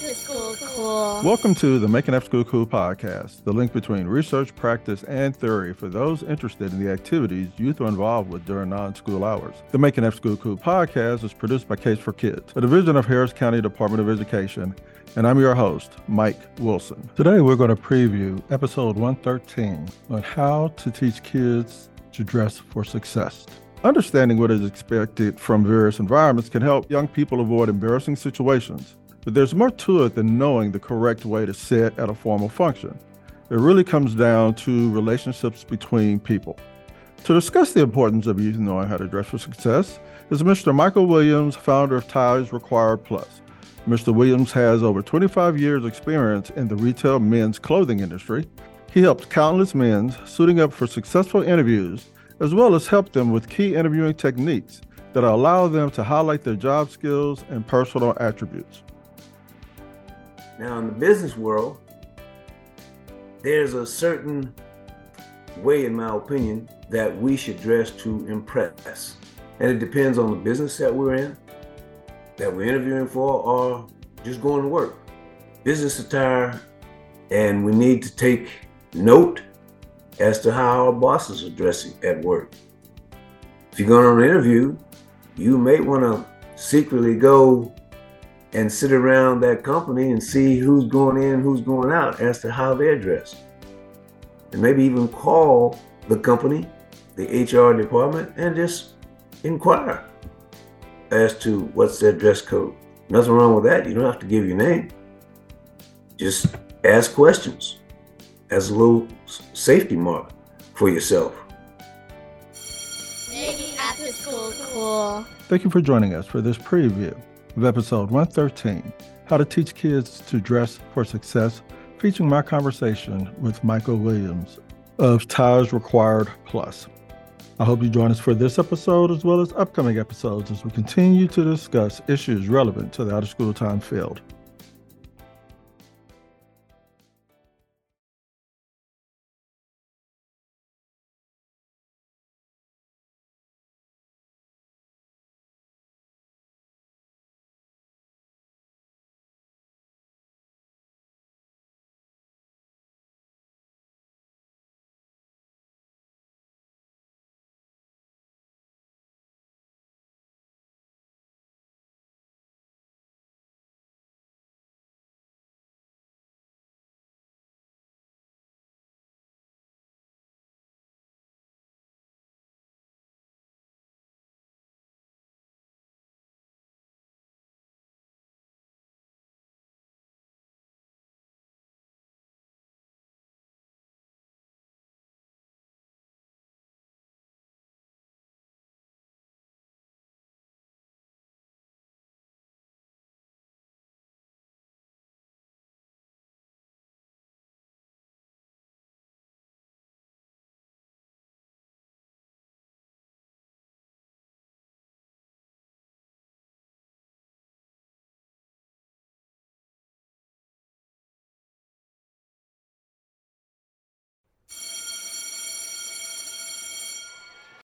After School Cool. Welcome to the Making After School Cool podcast, the link between research, practice, and theory for those interested in the activities youth are involved with during non school hours. The Making After School Cool podcast is produced by Case for Kids, a division of Harris County Department of Education, and I'm your host, Mike Wilson. Today we're going to preview episode 113 on how to teach kids to dress for success. Understanding what is expected from various environments can help young people avoid embarrassing situations. But there's more to it than knowing the correct way to sit at a formal function. It really comes down to relationships between people. To discuss the importance of youth knowing how to dress for success is Mr. Michael Williams, founder of Ties Required Plus. Mr. Williams has over 25 years' experience in the retail men's clothing industry. He helped countless men suiting up for successful interviews as well as help them with key interviewing techniques that allow them to highlight their job skills and personal attributes. Now, in the business world, there's a certain way, in my opinion, that we should dress to impress. And it depends on the business that we're in, that we're interviewing for, or just going to work. Business attire, and we need to take note as to how our bosses are dressing at work. If you're going on an interview, you may want to secretly go and sit around that company and see who's going in, who's going out as to how they're dressed. And maybe even call the company, the HR department, and just inquire as to what's their dress code. Nothing wrong with that. You don't have to give your name. Just ask questions as a little safety mark for yourself. Making After School Cool. Thank you for joining us for this preview of episode 113 How to Teach Kids to Dress for Success, featuring my conversation with Michael Williams of Ties Required Plus. I hope you join us for this episode as well as upcoming episodes as we continue to discuss issues relevant to the out of school time field.